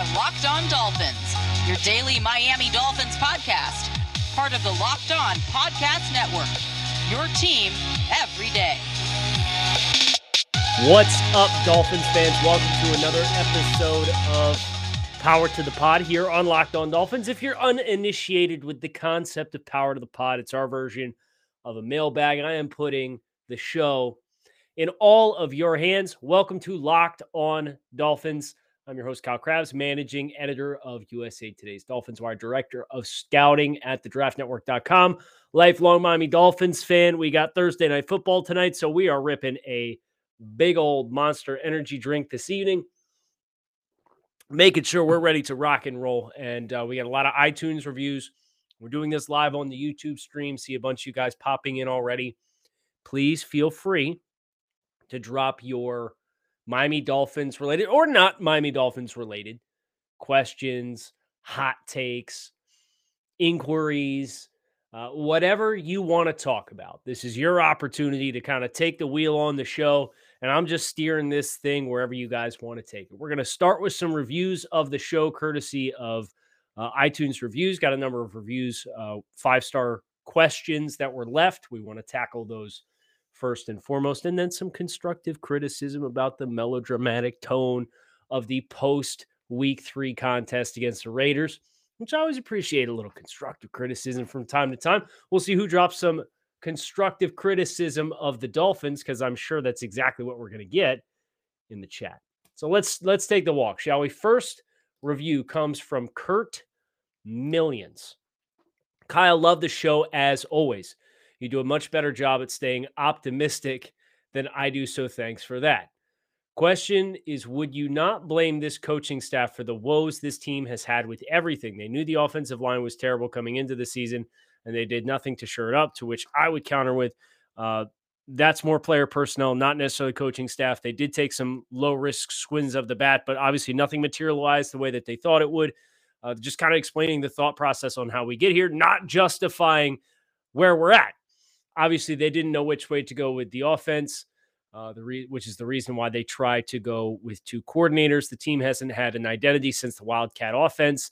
are Locked On Dolphins, your daily Miami Dolphins podcast, part of the Locked On Podcast Network. Your team every day. What's up, Dolphins fans? Welcome to another episode of Power to the Pod here on Locked On Dolphins. If you're uninitiated with the concept of Power to the Pod, it's our version of a mailbag. I am putting the show in all of your hands. Welcome to Locked On Dolphins. I'm your host, Kyle Crabbs, managing editor of USA Today's Dolphins Wire, director of scouting at thedraftnetwork.com. Lifelong Miami Dolphins fan. We got Thursday night football tonight, so we are ripping a big old monster energy drink this evening, making sure we're ready to rock and roll. And uh, we got a lot of iTunes reviews. We're doing this live on the YouTube stream. See a bunch of you guys popping in already. Please feel free to drop your Miami Dolphins related or not Miami Dolphins related questions, hot takes, inquiries, uh, whatever you want to talk about. This is your opportunity to kind of take the wheel on the show. And I'm just steering this thing wherever you guys want to take it. We're going to start with some reviews of the show, courtesy of uh, iTunes reviews. Got a number of reviews, uh, five star questions that were left. We want to tackle those first and foremost, and then some constructive criticism about the melodramatic tone of the post week three contest against the Raiders, which I always appreciate a little constructive criticism from time to time. We'll see who drops some constructive criticism of the Dolphins because I'm sure that's exactly what we're going to get in the chat. So let's let's take the walk, shall we? First review comes from Kurt Millions. Kyle, love the show as always. You do a much better job at staying optimistic than I do. So thanks for that. Question is Would you not blame this coaching staff for the woes this team has had with everything? They knew the offensive line was terrible coming into the season, and they did nothing to shore it up. To which I would counter with, uh, that's more player personnel, not necessarily coaching staff. They did take some low risk swings of the bat, but obviously nothing materialized the way that they thought it would. Uh, just kind of explaining the thought process on how we get here, not justifying where we're at obviously they didn't know which way to go with the offense. Uh, the re- which is the reason why they tried to go with two coordinators. The team hasn't had an identity since the Wildcat offense.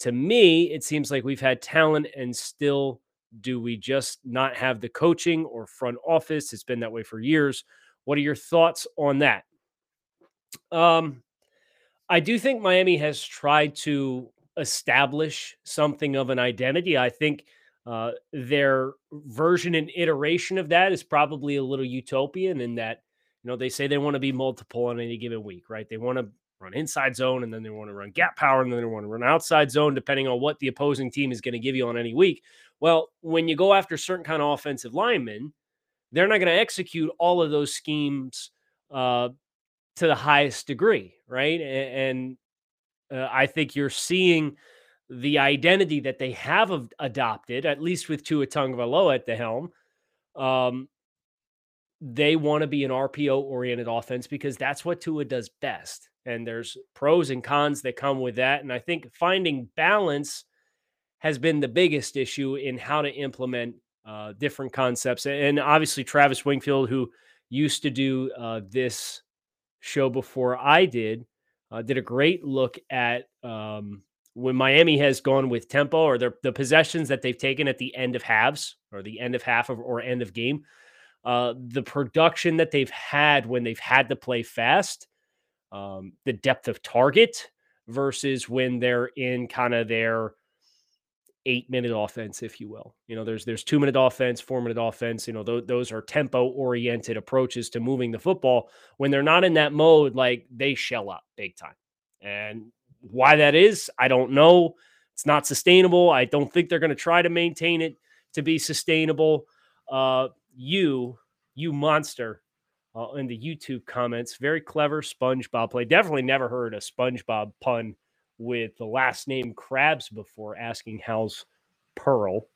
To me, it seems like we've had talent and still do we just not have the coaching or front office? It's been that way for years. What are your thoughts on that? Um, I do think Miami has tried to establish something of an identity. I think uh, their version and iteration of that is probably a little utopian in that, you know, they say they want to be multiple on any given week, right? They want to run inside zone and then they want to run gap power and then they want to run outside zone, depending on what the opposing team is going to give you on any week. Well, when you go after certain kind of offensive linemen, they're not going to execute all of those schemes uh, to the highest degree, right? And, and uh, I think you're seeing the identity that they have adopted, at least with Tua Tagovailoa at the helm, um, they want to be an RPO oriented offense because that's what Tua does best. And there's pros and cons that come with that. And I think finding balance has been the biggest issue in how to implement uh, different concepts. And obviously, Travis Wingfield, who used to do uh, this show before I did, uh, did a great look at um, when Miami has gone with tempo or the, the possessions that they've taken at the end of halves or the end of half of, or end of game, uh, the production that they've had when they've had to play fast, um, the depth of target versus when they're in kind of their eight minute offense, if you will. You know, there's there's two minute offense, four minute offense. You know, th- those are tempo oriented approaches to moving the football. When they're not in that mode, like they shell up big time. And why that is, I don't know. It's not sustainable. I don't think they're going to try to maintain it to be sustainable. Uh, you, you monster, uh, in the YouTube comments, very clever SpongeBob play. Definitely never heard a SpongeBob pun with the last name Krabs before asking how's Pearl.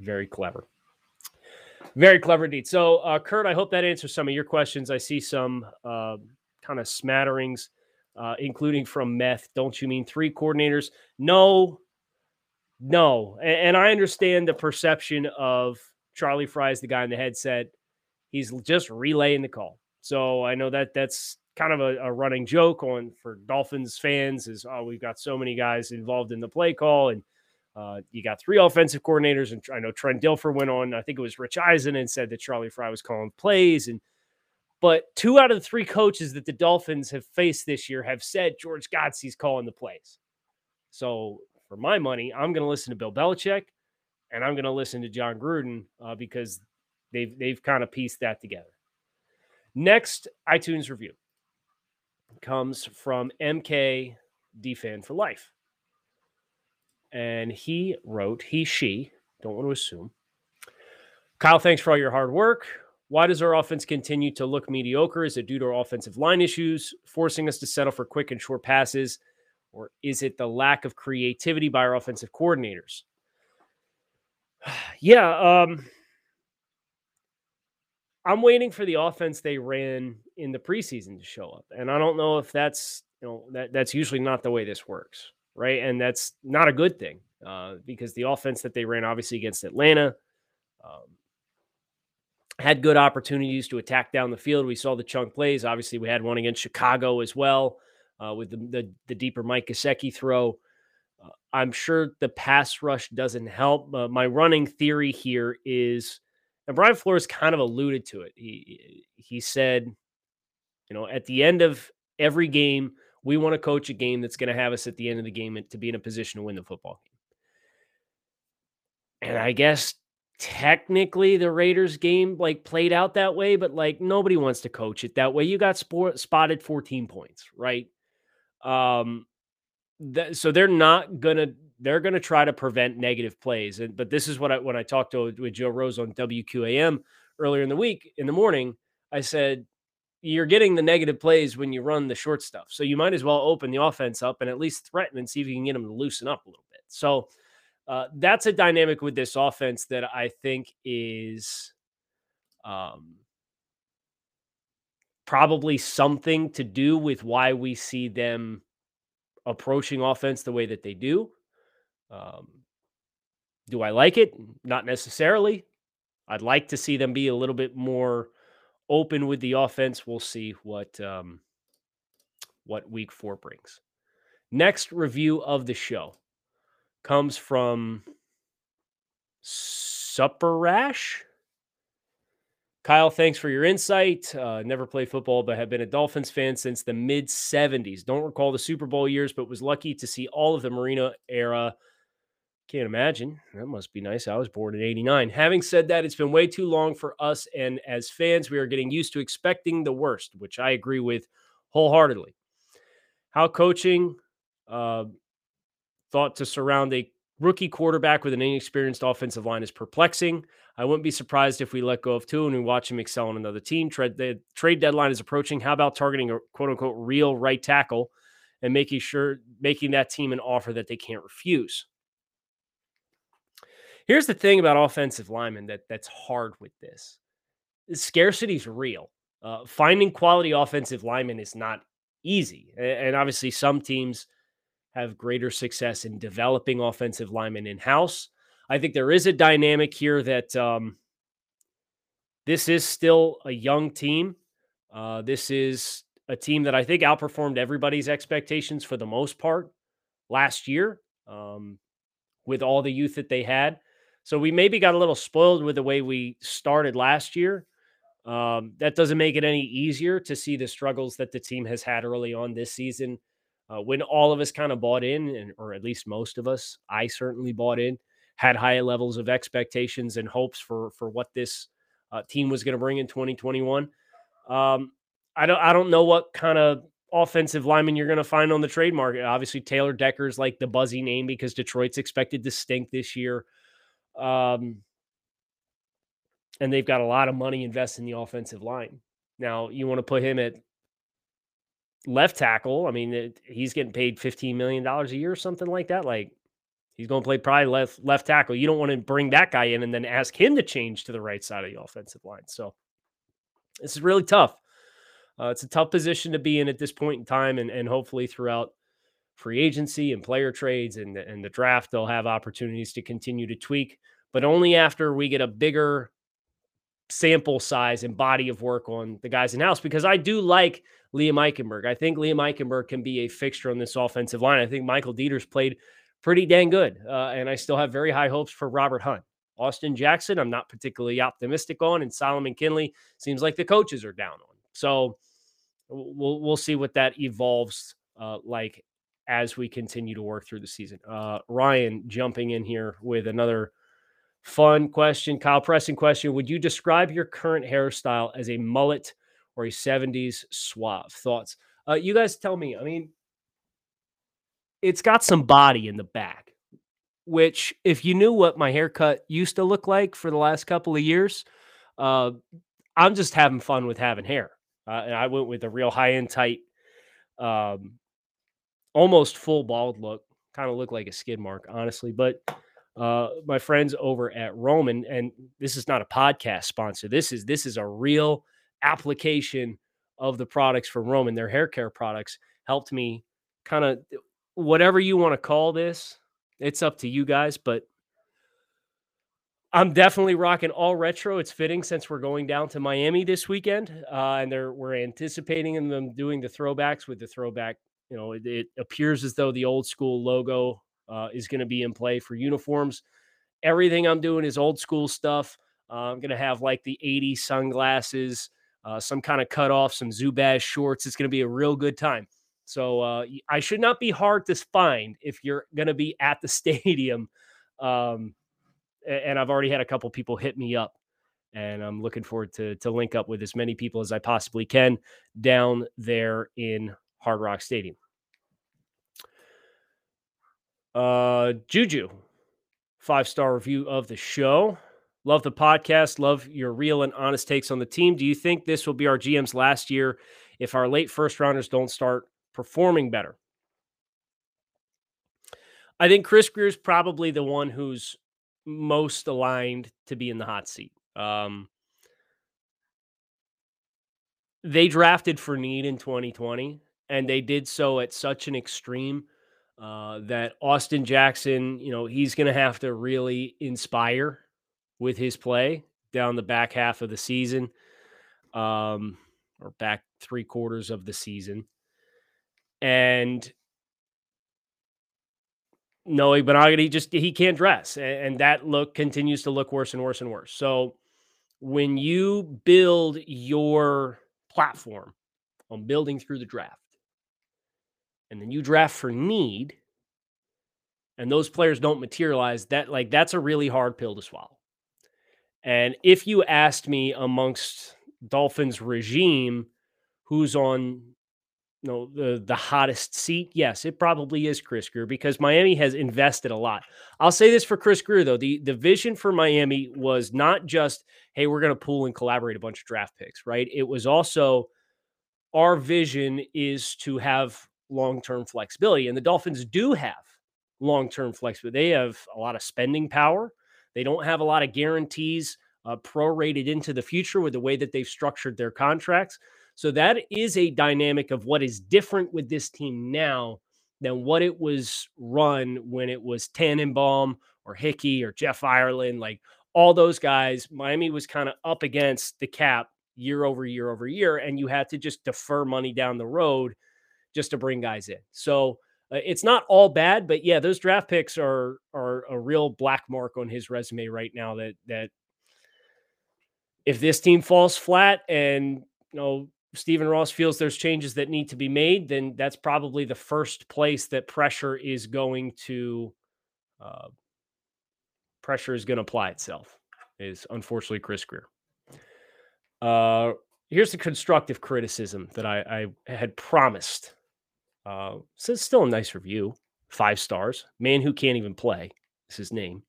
Very clever. Very clever indeed. So, uh, Kurt, I hope that answers some of your questions. I see some uh, kind of smatterings, uh, including from Meth. Don't you mean three coordinators? No, no. And, and I understand the perception of Charlie Frye as the guy in the headset. He's just relaying the call. So I know that that's kind of a, a, running joke on for Dolphins fans is oh we've got so many guys involved in the play call and uh, you got three offensive coordinators and I know Trent Dilfer went on I think it was Rich Eisen and said that Charlie Frye was calling plays and but two out of the three coaches that the Dolphins have faced this year have said George Godsey's calling the plays. So for my money, I'm going to listen to Bill Belichick and I'm going to listen to Jon Gruden uh, because they've they've kind of pieced that together. Next iTunes review comes from MK DFan for life. And he wrote, he, she, don't want to assume. Kyle, thanks for all your hard work. Why does our offense continue to look mediocre? Is it due to our offensive line issues, forcing us to settle for quick and short passes? Or is it the lack of creativity by our offensive coordinators? yeah, um, I'm waiting for the offense they ran in the preseason to show up. And I don't know if that's, you know, that that's usually not the way this works, right? And that's not a good thing uh, because the offense that they ran obviously against Atlanta um, had good opportunities to attack down the field. We saw the chunk plays. Obviously, we had one against Chicago as well uh, with the, the, the deeper Mike Gesicki throw. Uh, I'm sure the pass rush doesn't help. Uh, my running theory here is, and Brian Flores kind of alluded to it. He he said, you know, at the end of every game, we want to coach a game that's going to have us at the end of the game to be in a position to win the football game. And I guess technically the Raiders game like played out that way, but like nobody wants to coach it that way. You got sport, spotted 14 points, right? Um, th- so they're not gonna they're gonna try to prevent negative plays. And but this is what I when I talked to with Joe Rose on WQAM earlier in the week in the morning, I said you're getting the negative plays when you run the short stuff. So you might as well open the offense up and at least threaten and see if you can get them to loosen up a little bit. So uh, that's a dynamic with this offense that I think is um, probably something to do with why we see them approaching offense the way that they do. Um, do I like it? Not necessarily. I'd like to see them be a little bit more open with the offense. We'll see what um, what week four brings. Next review of the show comes from Supper Rash. Kyle, thanks for your insight. Uh, never played football, but have been a Dolphins fan since the mid 70s. Don't recall the Super Bowl years, but was lucky to see all of the Marino era. Can't imagine. That must be nice. I was born in 89. Having said that, it's been way too long for us. And as fans, we are getting used to expecting the worst, which I agree with wholeheartedly. How coaching uh, thought to surround a rookie quarterback with an inexperienced offensive line is perplexing. I wouldn't be surprised if we let go of Tua and we watch him excel on another team. Trade, the trade deadline is approaching. How about targeting a quote unquote real right tackle and making sure making that team an offer that they can't refuse? Here's the thing about offensive linemen that that's hard with this. Scarcity is real. Uh, finding quality offensive linemen is not easy, and obviously some teams have greater success in developing offensive linemen in house. I think there is a dynamic here that um, this is still a young team. Uh, this is a team that I think outperformed everybody's expectations for the most part last year um, with all the youth that they had. So we maybe got a little spoiled with the way we started last year. Um, that doesn't make it any easier to see the struggles that the team has had early on this season uh, when all of us kind of bought in, and, or at least most of us, I certainly bought in, had high levels of expectations and hopes for for what this uh, team was going to bring in 2021. Um, I don't I don't know what kind of offensive lineman you're going to find on the trade market. Obviously, Taylor Decker's like the buzzy name because Detroit's expected to stink this year. Um, and they've got a lot of money invested in the offensive line. Now, you want to put him at left tackle. I mean, it, he's getting paid $15 million a year or something like that. Like, he's going to play probably left, left tackle. You don't want to bring that guy in and then ask him to change to the right side of the offensive line. So, this is really tough. Uh, it's a tough position to be in at this point in time, and, and hopefully throughout free agency and player trades and, and the draft, they'll have opportunities to continue to tweak, but only after we get a bigger sample size and body of work on the guys in house because I do like Liam Eichenberg. I think Liam Eichenberg can be a fixture on this offensive line. I think Michael Deiters played pretty dang good, uh, and I still have very high hopes for Robert Hunt. Austin Jackson, I'm not particularly optimistic on, and Solomon Kindley seems like the coaches are down on. So we'll we'll see what that evolves uh, like as we continue to work through the season. Uh, Ryan jumping in here with another fun question, Kyle Pressing question: Would you describe your current hairstyle as a mullet or a '70s suave? Thoughts? Uh, you guys tell me. I mean, it's got some body in the back, which if you knew what my haircut used to look like for the last couple of years, uh, I'm just having fun with having hair. Uh, and I went with a real high end tight, um, almost full bald look. Kind of looked like a skid mark, honestly. But uh, my friends over at Roman, and this is not a podcast sponsor. This is this is a real application of the products from Roman. Their hair care products helped me kind of whatever you want to call this. It's up to you guys, but I'm definitely rocking all retro. It's fitting since we're going down to Miami this weekend, uh, and they're we're anticipating them doing the throwbacks with the throwback. You know, it, it appears as though the old school logo uh, is going to be in play for uniforms. Everything I'm doing is old school stuff. Uh, I'm going to have like the 80s sunglasses, uh, some kind of cutoff, some Zubaz shorts. It's going to be a real good time. So uh, I should not be hard to find if you're going to be at the stadium. Um, and I've already had a couple people hit me up, and I'm looking forward to to link up with as many people as I possibly can down there in Hard Rock Stadium. Uh, Juju, five star review of the show. Love the podcast. Love your real and honest takes on the team. Do you think this will be our GM's last year if our late first rounders don't start performing better? I think Chris Grier is probably the one who's most aligned to be in the hot seat. Um, they drafted for need in 2020, and they did so at such an extreme uh, that Austin Jackson, you know, he's going to have to really inspire with his play down the back half of the season, um, or back three quarters of the season. And no, Igbinoghene just he can't dress, and that look continues to look worse and worse and worse. So when you build your platform on building through the draft, and then you draft for need, and those players don't materialize, that like that's a really hard pill to swallow. And if you asked me amongst Dolphins regime, who's on you know the the hottest seat yes it probably is chris grier because miami has invested a lot i'll say this for chris grier though the the vision for miami was not just hey we're going to pool and collaborate a bunch of draft picks right it was also our vision is to have long-term flexibility and the dolphins do have long-term flexibility they have a lot of spending power they don't have a lot of guarantees uh, prorated into the future with the way that they've structured their contracts so that is a dynamic of what is different with this team now than what it was run when it was Tannenbaum or Hickey or Jeff Ireland. Like all those guys, Miami was kind of up against the cap year over year over year, and you had to just defer money down the road just to bring guys in. So uh, it's not all bad, but yeah, those draft picks are are a real black mark on his resume right now. That that if this team falls flat and you know Stephen Ross feels there's changes that need to be made, then that's probably the first place that pressure is going to uh, pressure is going to apply itself. Is unfortunately Chris Grier. Uh, here's the constructive criticism that I, I had promised. Uh, so it's still a nice review, five stars. Man who can't even play is his name.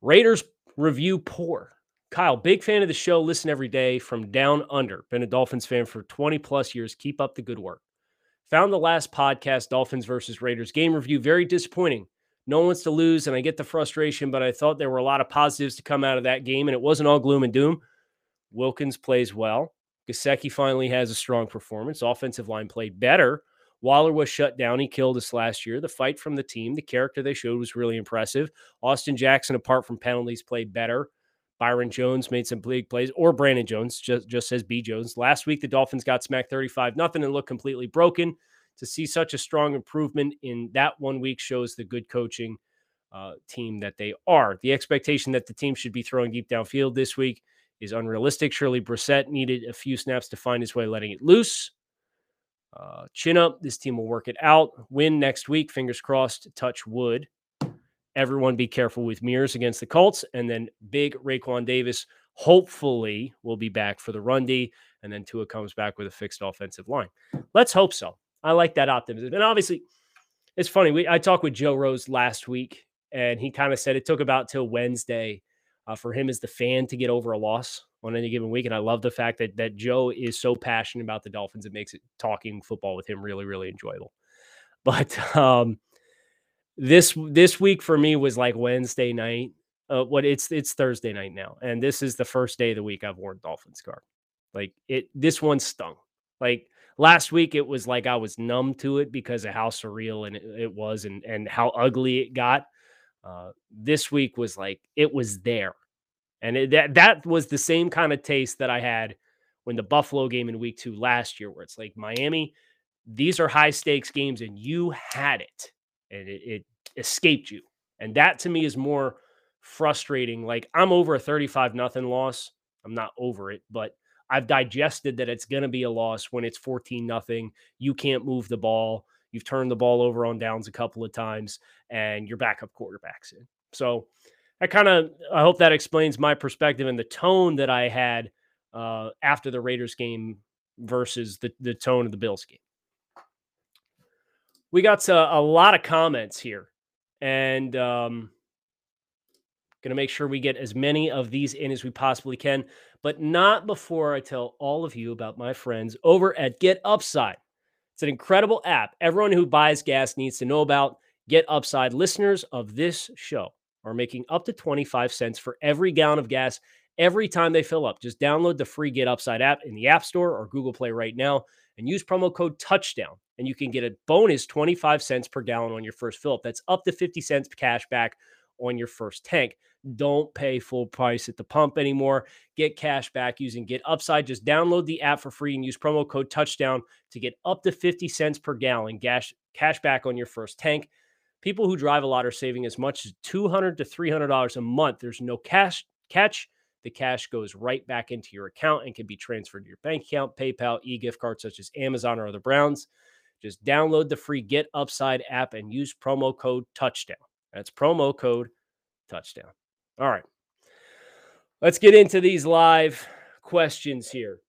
Raiders review poor. Kyle, big fan of the show. Listen every day from down under. Been a Dolphins fan for 20 plus years. Keep up the good work. Found the last podcast, Dolphins versus Raiders game review, very disappointing. No one wants to lose, and I get the frustration, but I thought there were a lot of positives to come out of that game, and it wasn't all gloom and doom. Wilkins plays well. Gesicki finally has a strong performance. Offensive line played better. Waller was shut down. He killed us last year. The fight from the team, the character they showed was really impressive. Austin Jackson, apart from penalties, played better. Byron Jones made some big plays, or Brandon Jones just, just says B Jones. Last week, the Dolphins got smacked 35 nothing and looked completely broken. To see such a strong improvement in that one week shows the good coaching uh, team that they are. The expectation that the team should be throwing deep downfield this week is unrealistic. Surely Brissett needed a few snaps to find his way, letting it loose. Uh, chin up. This team will work it out. Win next week. Fingers crossed. Touch wood. Everyone be careful with mirrors against the Colts. And then big Raekwon Davis hopefully will be back for the run D. And then Tua comes back with a fixed offensive line. Let's hope so. I like that optimism. And obviously, it's funny. We, I talked with Joe Rose last week, and he kind of said it took about till Wednesday uh, for him as the fan to get over a loss on any given week. And I love the fact that that Joe is so passionate about the Dolphins. It makes it talking football with him really, really enjoyable. But um, this this week for me was like Wednesday night. Uh, what it's it's Thursday night now, and this is the first day of the week I've worn Dolphins garb. Like it, this one stung. Like last week, it was like I was numb to it because of how surreal and it, it was, and and how ugly it got. Uh, this week was like it was there, and it, that that was the same kind of taste that I had when the Buffalo game in Week Two last year, where it's like Miami, these are high stakes games, and you had it, and it, it escaped you, and that to me is more frustrating. Like I'm over a thirty-five nothing loss. I'm not over it, but I've digested that it's going to be a loss when it's 14 nothing. You can't move the ball. You've turned the ball over on downs a couple of times, and your backup quarterback's in. So I kind of I hope that explains my perspective and the tone that I had uh, after the Raiders game versus the the tone of the Bills game. We got a, a lot of comments here, and um, going to make sure we get as many of these in as we possibly can, but not before I tell all of you about my friends over at Get Upside. It's an incredible app. Everyone who buys gas needs to know about. Get Upside listeners of this show are making up to 25 cents for every gallon of gas every time they fill up. Just download the free Get Upside app in the App Store or Google Play right now and use promo code touchdown and you can get a bonus 25 cents per gallon on your first fill up. That's up to 50 cents cash back on your first tank. Don't pay full price at the pump anymore. Get cash back using Get Upside. Just download the app for free and use promo code touchdown to get up to 50 cents per gallon gas cash back on your first tank. People who drive a lot are saving as much as 200 to $300 a month. There's no cash catch. The cash goes right back into your account and can be transferred to your bank account, PayPal, e-gift cards such as Amazon or other Browns. Just download the free Get Upside app and use promo code touchdown. That's promo code touchdown. All right. Let's get into these live questions here.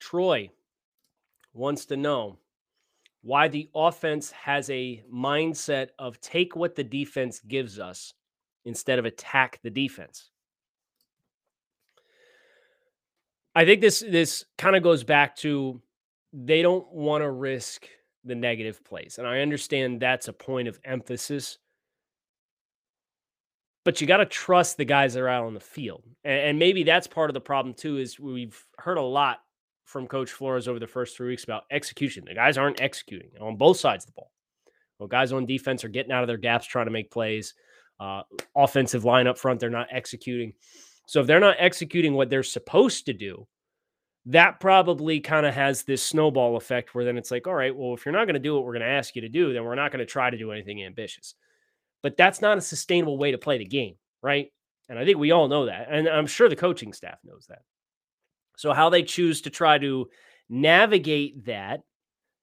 Troy wants to know why the offense has a mindset of take what the defense gives us instead of attack the defense. I think this this kind of goes back to they don't want to risk the negative plays. And I understand that's a point of emphasis but you got to trust the guys that are out on the field. And, and, maybe that's part of the problem too. Is we've heard a lot from Coach Flores over the first three weeks about execution. The guys aren't executing on both sides of the ball. Well, guys on defense are getting out of their gaps trying to make plays. Uh, offensive line up front, they're not executing. So if they're not executing what they're supposed to do, that probably kind of has this snowball effect where then it's like, all right, well, if you're not going to do what we're going to ask you to do, then we're not going to try to do anything ambitious but that's not a sustainable way to play the game, right? And I think we all know that. And I'm sure the coaching staff knows that. So, how they choose to try to navigate that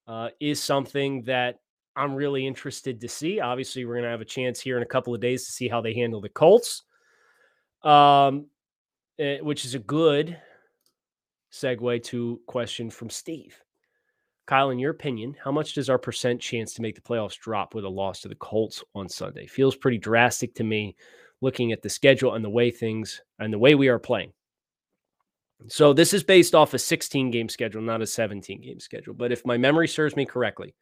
uh, is something that I'm really interested to see. Obviously, we're going to have a chance here in a couple of days to see how they handle the Colts, um, eh, which is a good segue to question from Steve. Kyle, in your opinion, how much does our percent chance to make the playoffs drop with a loss to the Colts on Sunday? Feels pretty drastic to me looking at the schedule and the way things and the way we are playing. So this is based off a 16 game schedule, not a 17 game schedule. But if my memory serves me correctly,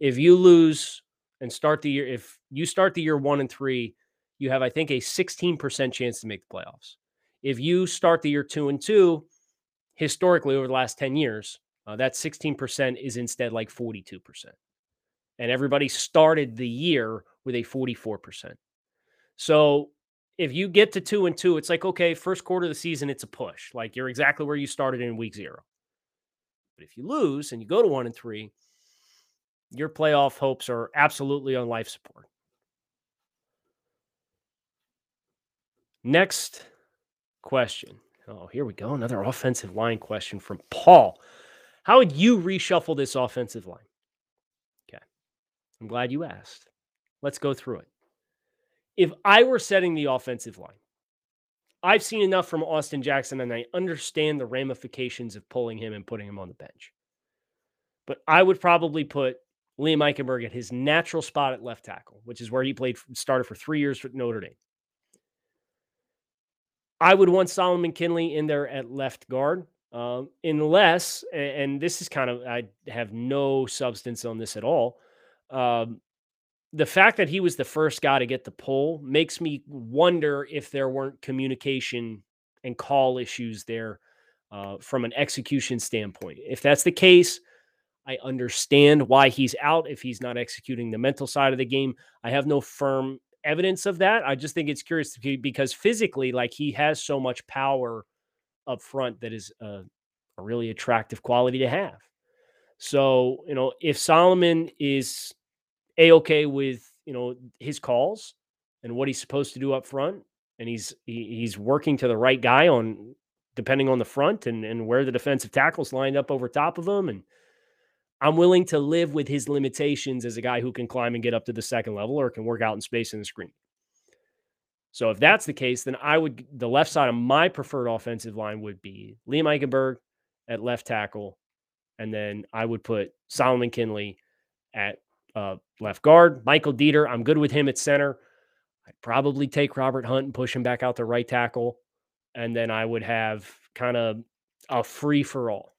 if you lose and start the year, if you start the year one and three, you have, I think, a 16% chance to make the playoffs. If you start the year two and two, historically over the last 10 years, uh, that 16% is instead like 42%. And everybody started the year with a 44%. So if you get to two and two, it's like, okay, first quarter of the season, it's a push. Like you're exactly where you started in week zero. But if you lose and you go to one and three, your playoff hopes are absolutely on life support. Next question. Oh, here we go. Another offensive line question from Paul. How would you reshuffle this offensive line? Okay. I'm glad you asked. Let's go through it. If I were setting the offensive line, I've seen enough from Austin Jackson and I understand the ramifications of pulling him and putting him on the bench. But I would probably put Liam Eichenberg at his natural spot at left tackle, which is where he played, started for three years for Notre Dame. I would want Solomon Kindley in there at left guard, um, unless, and this is kind of, I have no substance on this at all. Um, the fact that he was the first guy to get the pull makes me wonder if there weren't communication and call issues there uh, from an execution standpoint. If that's the case, I understand why he's out if he's not executing the mental side of the game. I have no firm evidence of that. I just think it's curious because physically, like he has so much power up front that is a, a really attractive quality to have. So, you know, if Solomon is a okay with, you know, his calls and what he's supposed to do up front, and he's he, he's working to the right guy on depending on the front and, and where the defensive tackles lined up over top of him and I'm willing to live with his limitations as a guy who can climb and get up to the second level or can work out in space in the screen. So if that's the case, then I would the left side of my preferred offensive line would be Liam Eichenberg at left tackle, and then I would put Solomon Kindley at uh, left guard. Michael Deiter, I'm good with him at center. I'd probably take Robert Hunt and push him back out to right tackle, and then I would have kind of a free for all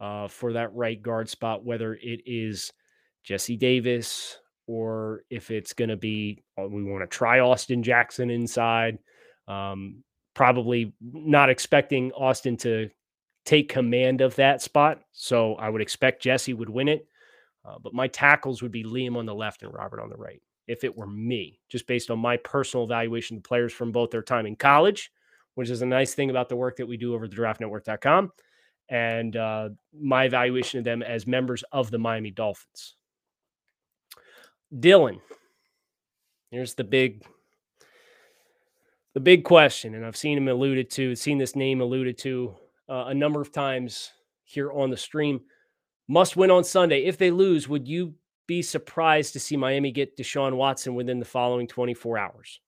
uh, for that right guard spot, whether it is Jesse Davis or if it's going to be, uh, we want to try Austin Jackson inside. Um, probably not expecting Austin to take command of that spot. So I would expect Jesse would win it. Uh, but my tackles would be Liam on the left and Robert on the right. If it were me, just based on my personal evaluation of players from both their time in college, which is a nice thing about the work that we do over the draftnetwork.com, and uh, my evaluation of them as members of the Miami Dolphins. Dylan, here's the big the big question, and I've seen him alluded to, seen this name alluded to uh, a number of times here on the stream. Must win on Sunday. If they lose, would you be surprised to see Miami get Deshaun Watson within the following 24 hours?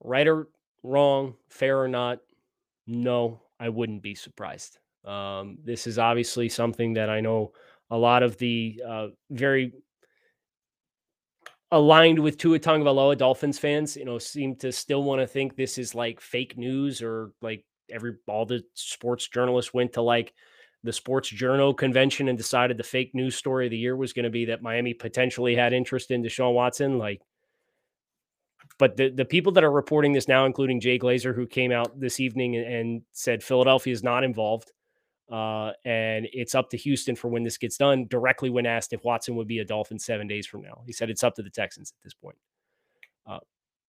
Right or wrong, fair or not, no, I wouldn't be surprised. Um, this is obviously something that I know a lot of the uh, very aligned with Tua Tagovailoa Dolphins fans, you know, seem to still want to think this is like fake news or like every all the sports journalists went to like the sports journal convention and decided the fake news story of the year was going to be that Miami potentially had interest in Deshaun Watson. Like but the, the people that are reporting this now, including Jay Glazer, who came out this evening and, and said Philadelphia is not involved, uh, and it's up to Houston for when this gets done. Directly, when asked if Watson would be a Dolphin seven days from now, he said it's up to the Texans at this point. Uh,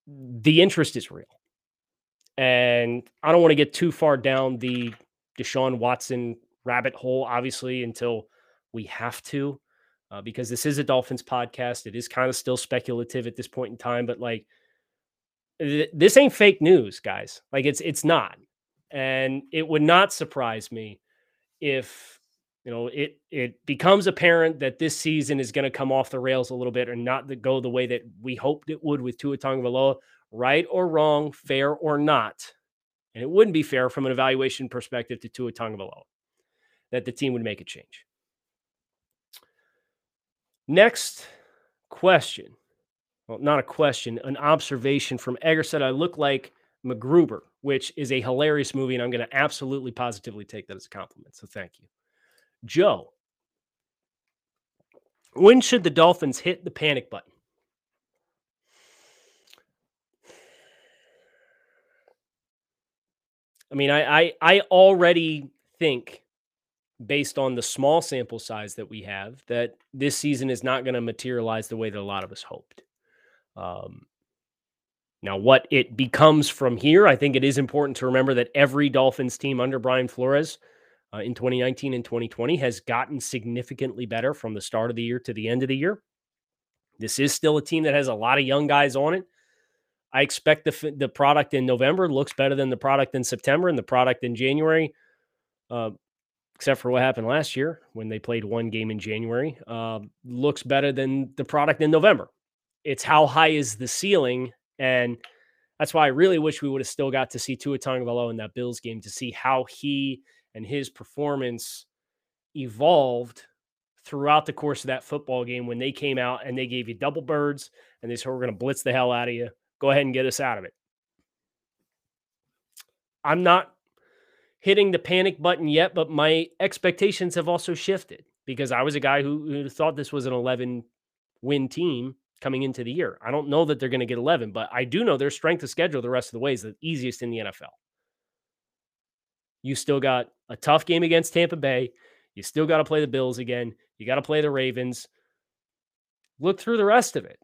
the interest is real, and I don't want to get too far down the Deshaun Watson rabbit hole, obviously, until we have to, uh, because this is a Dolphins podcast. It is kind of still speculative at this point in time, but like this ain't fake news, guys. Like it's it's not. And it would not surprise me if you know it it becomes apparent that this season is going to come off the rails a little bit and not go the way that we hoped it would with Tua Tagovailoa, right or wrong, fair or not. And it wouldn't be fair from an evaluation perspective to Tua Tagovailoa that the team would make a change. Next question well, not a question, an observation from Egger said I look like MacGruber, which is a hilarious movie, and I'm going to absolutely positively take that as a compliment. So thank you. Joe, when should the Dolphins hit the panic button? I mean, I, I, I already think, based on the small sample size that we have, that this season is not going to materialize the way that a lot of us hoped. Um, now, what it becomes from here, I think it is important to remember that every Dolphins team under Brian Flores uh, in 2019 and 2020 has gotten significantly better from the start of the year to the end of the year. This is still a team that has a lot of young guys on it. I expect the the product in November looks better than the product in September and the product in January, uh, except for what happened last year when they played one game in January. Uh, looks better than the product in November. It's how high is the ceiling, and that's why I really wish we would have still got to see Tua Tagovailoa in that Bills game to see how he and his performance evolved throughout the course of that football game when they came out and they gave you double birds and they said, We're going to blitz the hell out of you. Go ahead and get us out of it. I'm not hitting the panic button yet, but my expectations have also shifted because I was a guy who, who thought this was an 11 win team coming into the year. I don't know that they're going to get 11, but I do know their strength of schedule the rest of the way is the easiest in the NFL. You still got a tough game against Tampa Bay. You still got to play the Bills again. You got to play the Ravens. Look through the rest of it.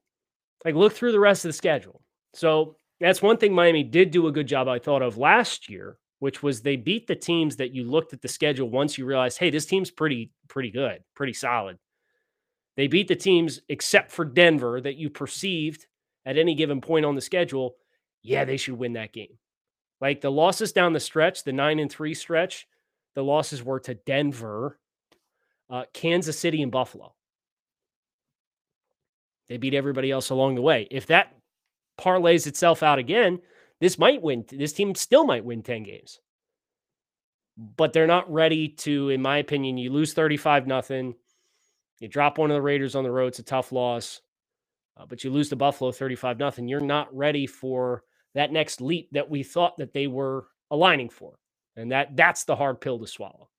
Like, look through the rest of the schedule. So that's one thing Miami did do a good job, I thought, of last year, which was they beat the teams that you looked at the schedule once you realized, hey, this team's pretty, pretty good, pretty solid. They beat the teams except for Denver that you perceived at any given point on the schedule, yeah, they should win that game. Like the losses down the stretch, the nine and three stretch, the losses were to Denver, uh, Kansas City, and Buffalo. They beat everybody else along the way. If that parlays itself out again, this might win. This team still might win 10 games. But they're not ready to, in my opinion, you lose 35 nothing. You drop one of the Raiders on the road. It's a tough loss. Uh, but you lose to Buffalo 35 nothing. You're not ready for that next leap that we thought that they were aligning for. And that that's the hard pill to swallow.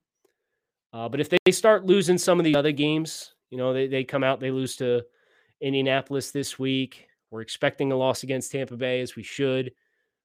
Uh, but if they start losing some of the other games, you know, they, they come out, they lose to Indianapolis this week. We're expecting a loss against Tampa Bay as we should.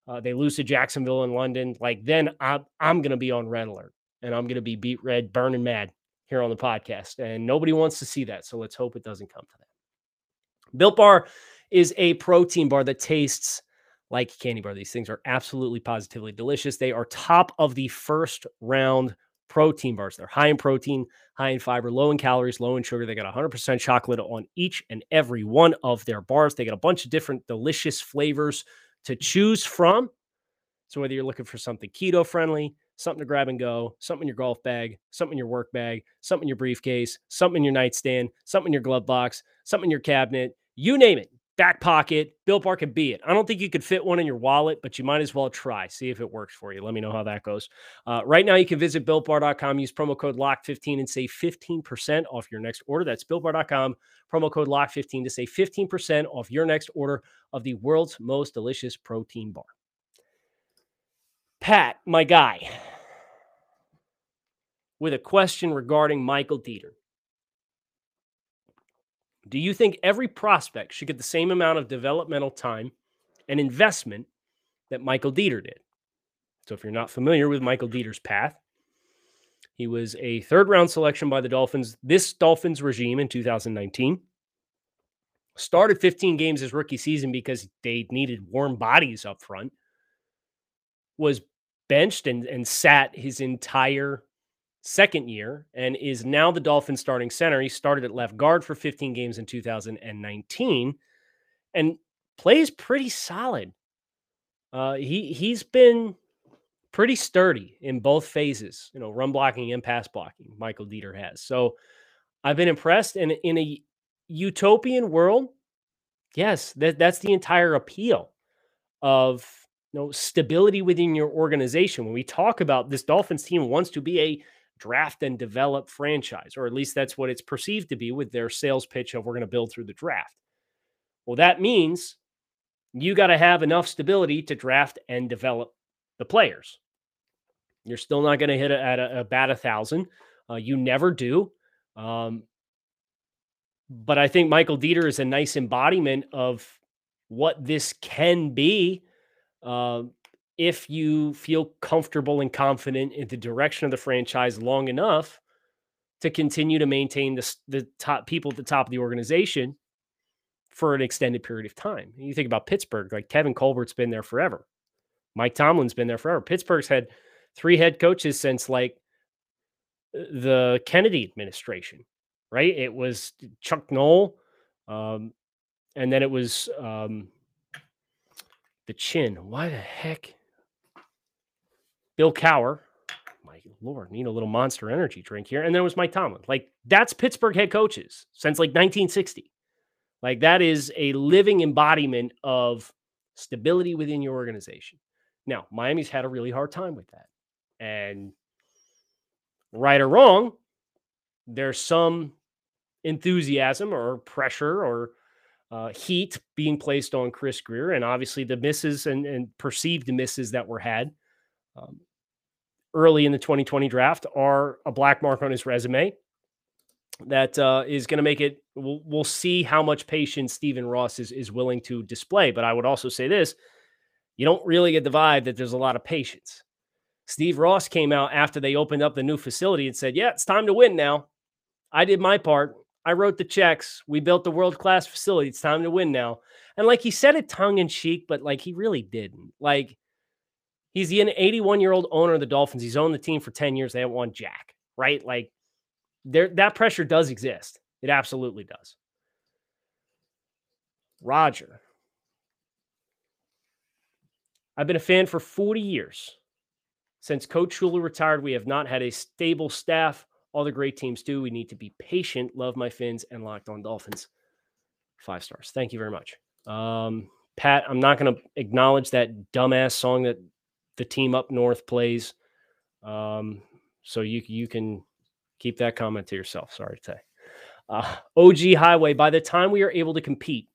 Uh, they lose to Jacksonville and London. Like then I'm I'm gonna be on red alert and I'm gonna be beet red, burning mad here on the podcast. And nobody wants to see that. So let's hope it doesn't come to that. Built Bar is a protein bar that tastes like candy bar. These things are absolutely positively delicious. They are top of the first round protein bars. They're high in protein, high in fiber, low in calories, low in sugar. They got 100% chocolate on each and every one of their bars. They got a bunch of different delicious flavors to choose from. So whether you're looking for something keto friendly, something to grab and go, something in your golf bag, something in your work bag, something in your briefcase, something in your nightstand, something in your glove box, something in your cabinet, you name it, back pocket, Built Bar can be it. I don't think you could fit one in your wallet, but you might as well try. See if it works for you. Let me know how that goes. Uh, right now, you can visit BuiltBar.com, use promo code LOCK15 and save 15% off your next order. That's BuiltBar.com, promo code LOCK15 to save 15% off your next order of the world's most delicious protein bar. Pat, my guy, with a question regarding Michael Deiter. Do you think every prospect should get the same amount of developmental time and investment that Michael Deiter did? So, if you're not familiar with Michael Deiter's path, he was a third round selection by the Dolphins, this Dolphins regime in 2019. Started 15 games his rookie season because they needed warm bodies up front. Was benched and, and sat his entire second year and is now the Dolphins starting center. He started at left guard for 15 games in 2019 and plays pretty solid. Uh, he he's been pretty sturdy in both phases, you know, run blocking and pass blocking. Michael Deiter has. So I've been impressed. And in a utopian world, yes, that, that's the entire appeal of you know stability within your organization. When we talk about this Dolphins team wants to be a draft and develop franchise, or at least that's what it's perceived to be with their sales pitch of we're going to build through the draft. Well, that means you got to have enough stability to draft and develop the players. You're still not going to hit at a, a bat a thousand. Uh, you never do. Um, but I think Michael Deiter is a nice embodiment of what this can be. Uh, if you feel comfortable and confident in the direction of the franchise long enough to continue to maintain the, the top people at the top of the organization for an extended period of time. You think about Pittsburgh, like Kevin Colbert's been there forever. Mike Tomlin's been there forever. Pittsburgh's had three head coaches since like the Kennedy administration, right? It was Chuck Noll, um, and then it was um, the Chin. Why the heck? Bill Cowher. My lord, need a little monster energy drink here. And then it was Mike Tomlin. Like that's Pittsburgh head coaches since like 1960. Like that is a living embodiment of stability within your organization. Now, Miami's had a really hard time with that. And right or wrong, there's some enthusiasm or pressure or uh, heat being placed on Chris Grier, and obviously the misses and, and perceived misses that were had um, early in the 2020 draft are a black mark on his resume that uh, is going to make it. We'll, we'll see how much patience Stephen Ross is is willing to display. But I would also say this: you don't really get the vibe that there's a lot of patience. Steve Ross came out after they opened up the new facility and said, Yeah, it's time to win now. I did my part. I wrote the checks. We built the world class facility. It's time to win now. And like he said it tongue in cheek, but like he really didn't. Like he's the 81 year old owner of the Dolphins. He's owned the team for 10 years. They haven't won Jack, right? Like there, that pressure does exist. It absolutely does. Roger. I've been a fan for 40 years. Since Coach Shula retired, we have not had a stable staff. All the great teams do. We need to be patient. Love my Fins and locked on Dolphins. Five stars. Thank you very much. Um, Pat, I'm not going to acknowledge that dumbass song that the team up north plays. Um, so you you can keep that comment to yourself. Sorry to say. Uh, OG Highway. By the time we are able to compete,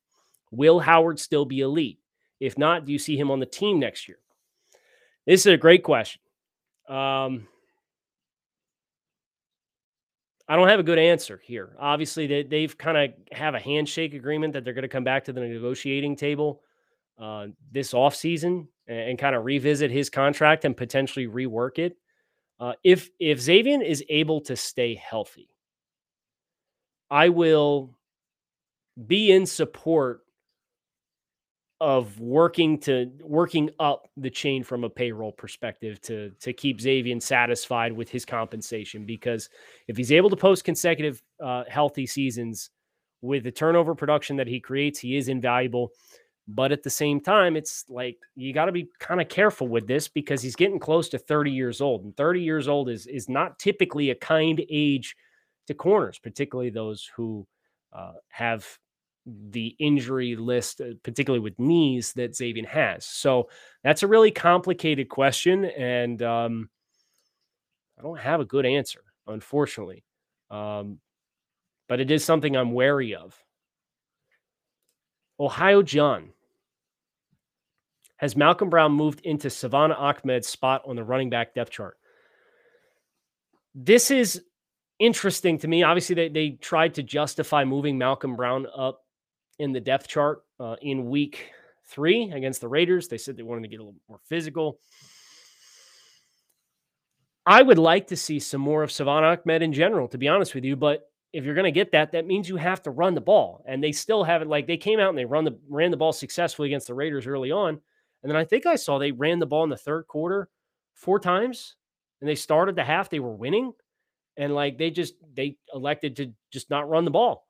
will Howard still be elite? If not, do you see him on the team next year? This is a great question. Um, I don't have a good answer here. Obviously, they, they've kind of have a handshake agreement that they're going to come back to the negotiating table uh, this offseason and, and kind of revisit his contract and potentially rework it. Uh, if if Xavier is able to stay healthy, I will be in support of working to working up the chain from a payroll perspective to to keep Xavier satisfied with his compensation because if he's able to post consecutive uh, healthy seasons with the turnover production that he creates, he is invaluable. But at the same time, it's like you got to be kind of careful with this because he's getting close to 30 years old, and 30 years old is is not typically a kind age to corners, particularly those who uh, have the injury list, uh, particularly with knees that Xavier has. So that's a really complicated question, and um, I don't have a good answer, unfortunately. Um, but it is something I'm wary of. Ohio John. Has Malcolm Brown moved into Salvon Ahmed's spot on the running back depth chart? This is interesting to me. Obviously, they, they tried to justify moving Malcolm Brown up in the depth chart uh, in week three against the Raiders. They said they wanted to get a little more physical. I would like to see some more of Salvon Ahmed in general, to be honest with you. But if you're going to get that, that means you have to run the ball. And they still haven't, like, they came out and they run the ran the ball successfully against the Raiders early on. And then I think I saw they ran the ball in the third quarter four times and they started the half, they were winning. And like they just they elected to just not run the ball.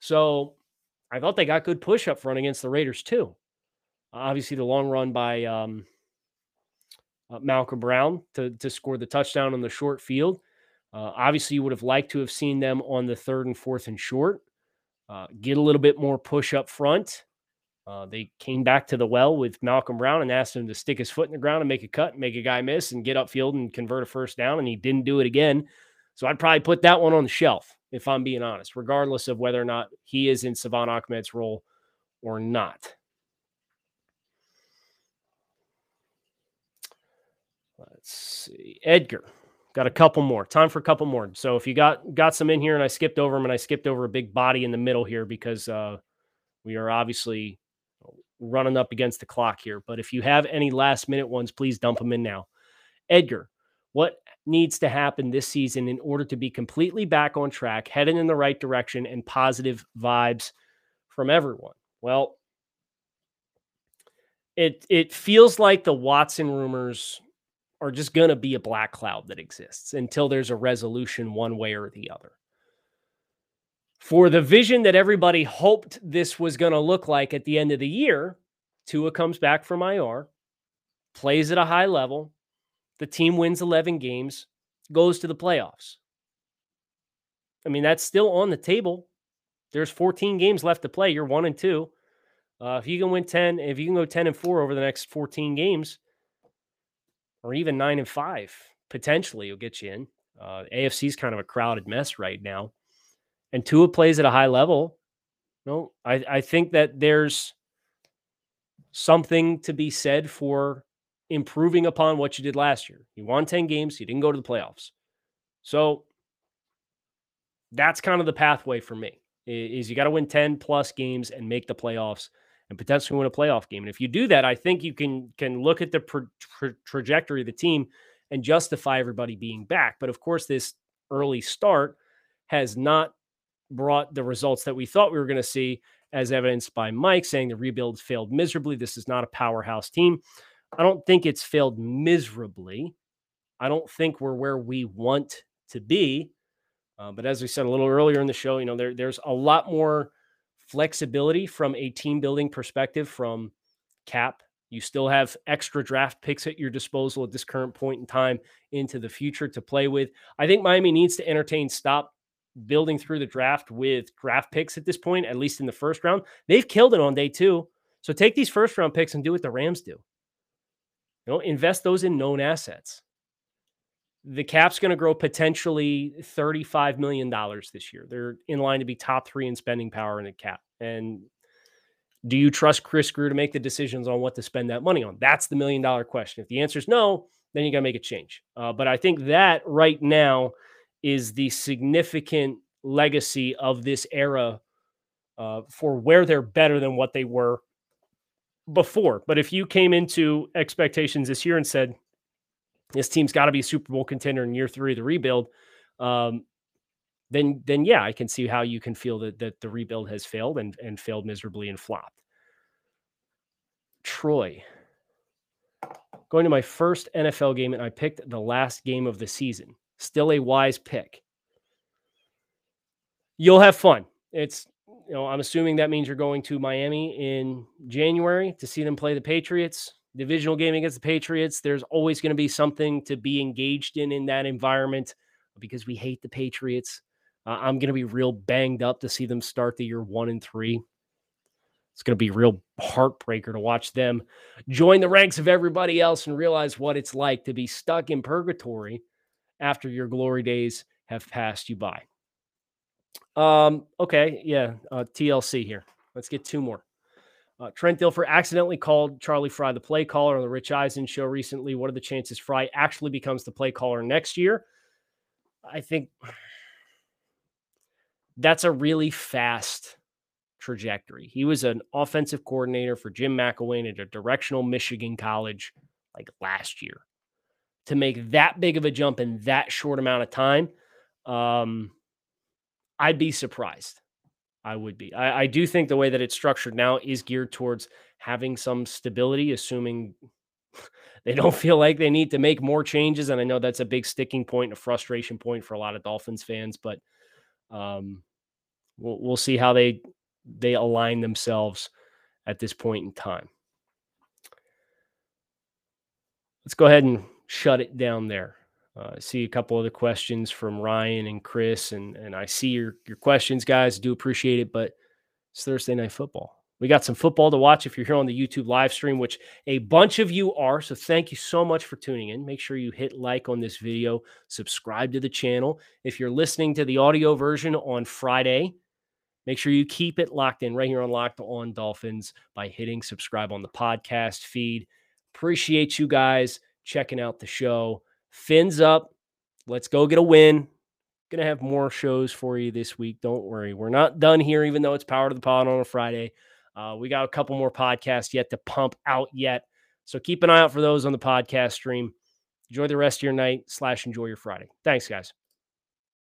So I thought they got good push up front against the Raiders too. Obviously, the long run by um, uh, Malcolm Brown to to score the touchdown on the short field. Uh, obviously, you would have liked to have seen them on the third and fourth and short. Uh, get a little bit more push up front. Uh, they came back to the well with Malcolm Brown and asked him to stick his foot in the ground and make a cut, and make a guy miss, and get upfield and convert a first down, and he didn't do it again. So I'd probably put that one on the shelf if I'm being honest, regardless of whether or not he is in Salvon Ahmed's role or not. Let's see. Edgar. Got a couple more. Time for a couple more. So if you got got some in here and I skipped over them and I skipped over a big body in the middle here because uh, we are obviously running up against the clock here. But if you have any last minute ones, please dump them in now. Edgar, what needs to happen this season in order to be completely back on track, heading in the right direction, and positive vibes from everyone. Well, it it feels like the Watson rumors are just going to be a black cloud that exists until there's a resolution one way or the other. For the vision that everybody hoped this was going to look like at the end of the year, Tua comes back from IR, plays at a high level, the team wins 11 games, goes to the playoffs. I mean, that's still on the table. There's 14 games left to play. You're one and two. Uh, if you can win 10, if you can go 10 and four over the next 14 games, or even nine and five, potentially you'll get you in. Uh, AFC is kind of a crowded mess right now. And Tua plays at a high level. no, I, I think that there's something to be said for improving upon what you did last year. You won 10 games, you didn't go to the playoffs. So that's kind of the pathway for me is you got to win 10 plus games and make the playoffs and potentially win a playoff game. And if you do that, I think you can can look at the tra- tra- trajectory of the team and justify everybody being back. But of course, this early start has not brought the results that we thought we were going to see, as evidenced by Mike saying the rebuild failed miserably. This is not a powerhouse team. I don't think it's failed miserably. I don't think we're where we want to be. Uh, but as we said a little earlier in the show, you know, there, there's a lot more flexibility from a team building perspective from cap. You still have extra draft picks at your disposal at this current point in time into the future to play with. I think Miami needs to entertain stop building through the draft with draft picks at this point, at least in the first round. They've killed it on day two. So take these first round picks and do what the Rams do. You know, invest those in known assets. The cap's going to grow potentially $35 million this year. They're in line to be top three in spending power in the cap. And do you trust Chris Grier to make the decisions on what to spend that money on? That's the million dollar question. If the answer is no, then you got to make a change. Uh, but I think that right now is the significant legacy of this era uh, for where they're better than what they were before. But if you came into expectations this year and said, this team's got to be a Super Bowl contender in year three of the rebuild, um, then then yeah, I can see how you can feel that that the rebuild has failed and and failed miserably and flopped. Troy, going to my first NFL game, and I picked the last game of the season. Still a wise pick. You'll have fun. It's you know, I'm assuming that means you're going to Miami in January to see them play the Patriots. Divisional game against the Patriots. There's always going to be something to be engaged in in that environment because we hate the Patriots. Uh, I'm going to be real banged up to see them start the year one and three. It's going to be real heartbreaker to watch them join the ranks of everybody else and realize what it's like to be stuck in purgatory after your glory days have passed you by. Um, okay, yeah, uh, TLC here. Let's get two more. Uh, Trent Dilfer accidentally called Charlie Frye the play caller on the Rich Eisen show recently. What are the chances Frye actually becomes the play caller next year? I think that's a really fast trajectory. He was an offensive coordinator for Jim McElwain at a directional Michigan college like last year. To make that big of a jump in that short amount of time, um, I'd be surprised. I would be. I, I do think the way that it's structured now is geared towards having some stability, assuming they don't feel like they need to make more changes. And I know that's a big sticking point, a frustration point for a lot of Dolphins fans, but um, we'll, we'll see how they they align themselves at this point in time. Let's go ahead and shut it down there. Uh, I see a couple other questions from Ryan and Chris, and and I see your your questions, guys. Do appreciate it, but it's Thursday night football. We got some football to watch if you're here on the YouTube live stream, which a bunch of you are. So thank you so much for tuning in. Make sure you hit like on this video, subscribe to the channel. If you're listening to the audio version on Friday, make sure you keep it locked in right here on Locked On Dolphins by hitting subscribe on the podcast feed. Appreciate you guys checking out the show. Fins up. Let's go get a win. Gonna have more shows for you this week. Don't worry. We're not done here, even though it's Power to the Pod on a Friday. Uh, we got a couple more podcasts yet to pump out yet. So keep an eye out for those on the podcast stream. Enjoy the rest of your night slash enjoy your Friday. Thanks, guys.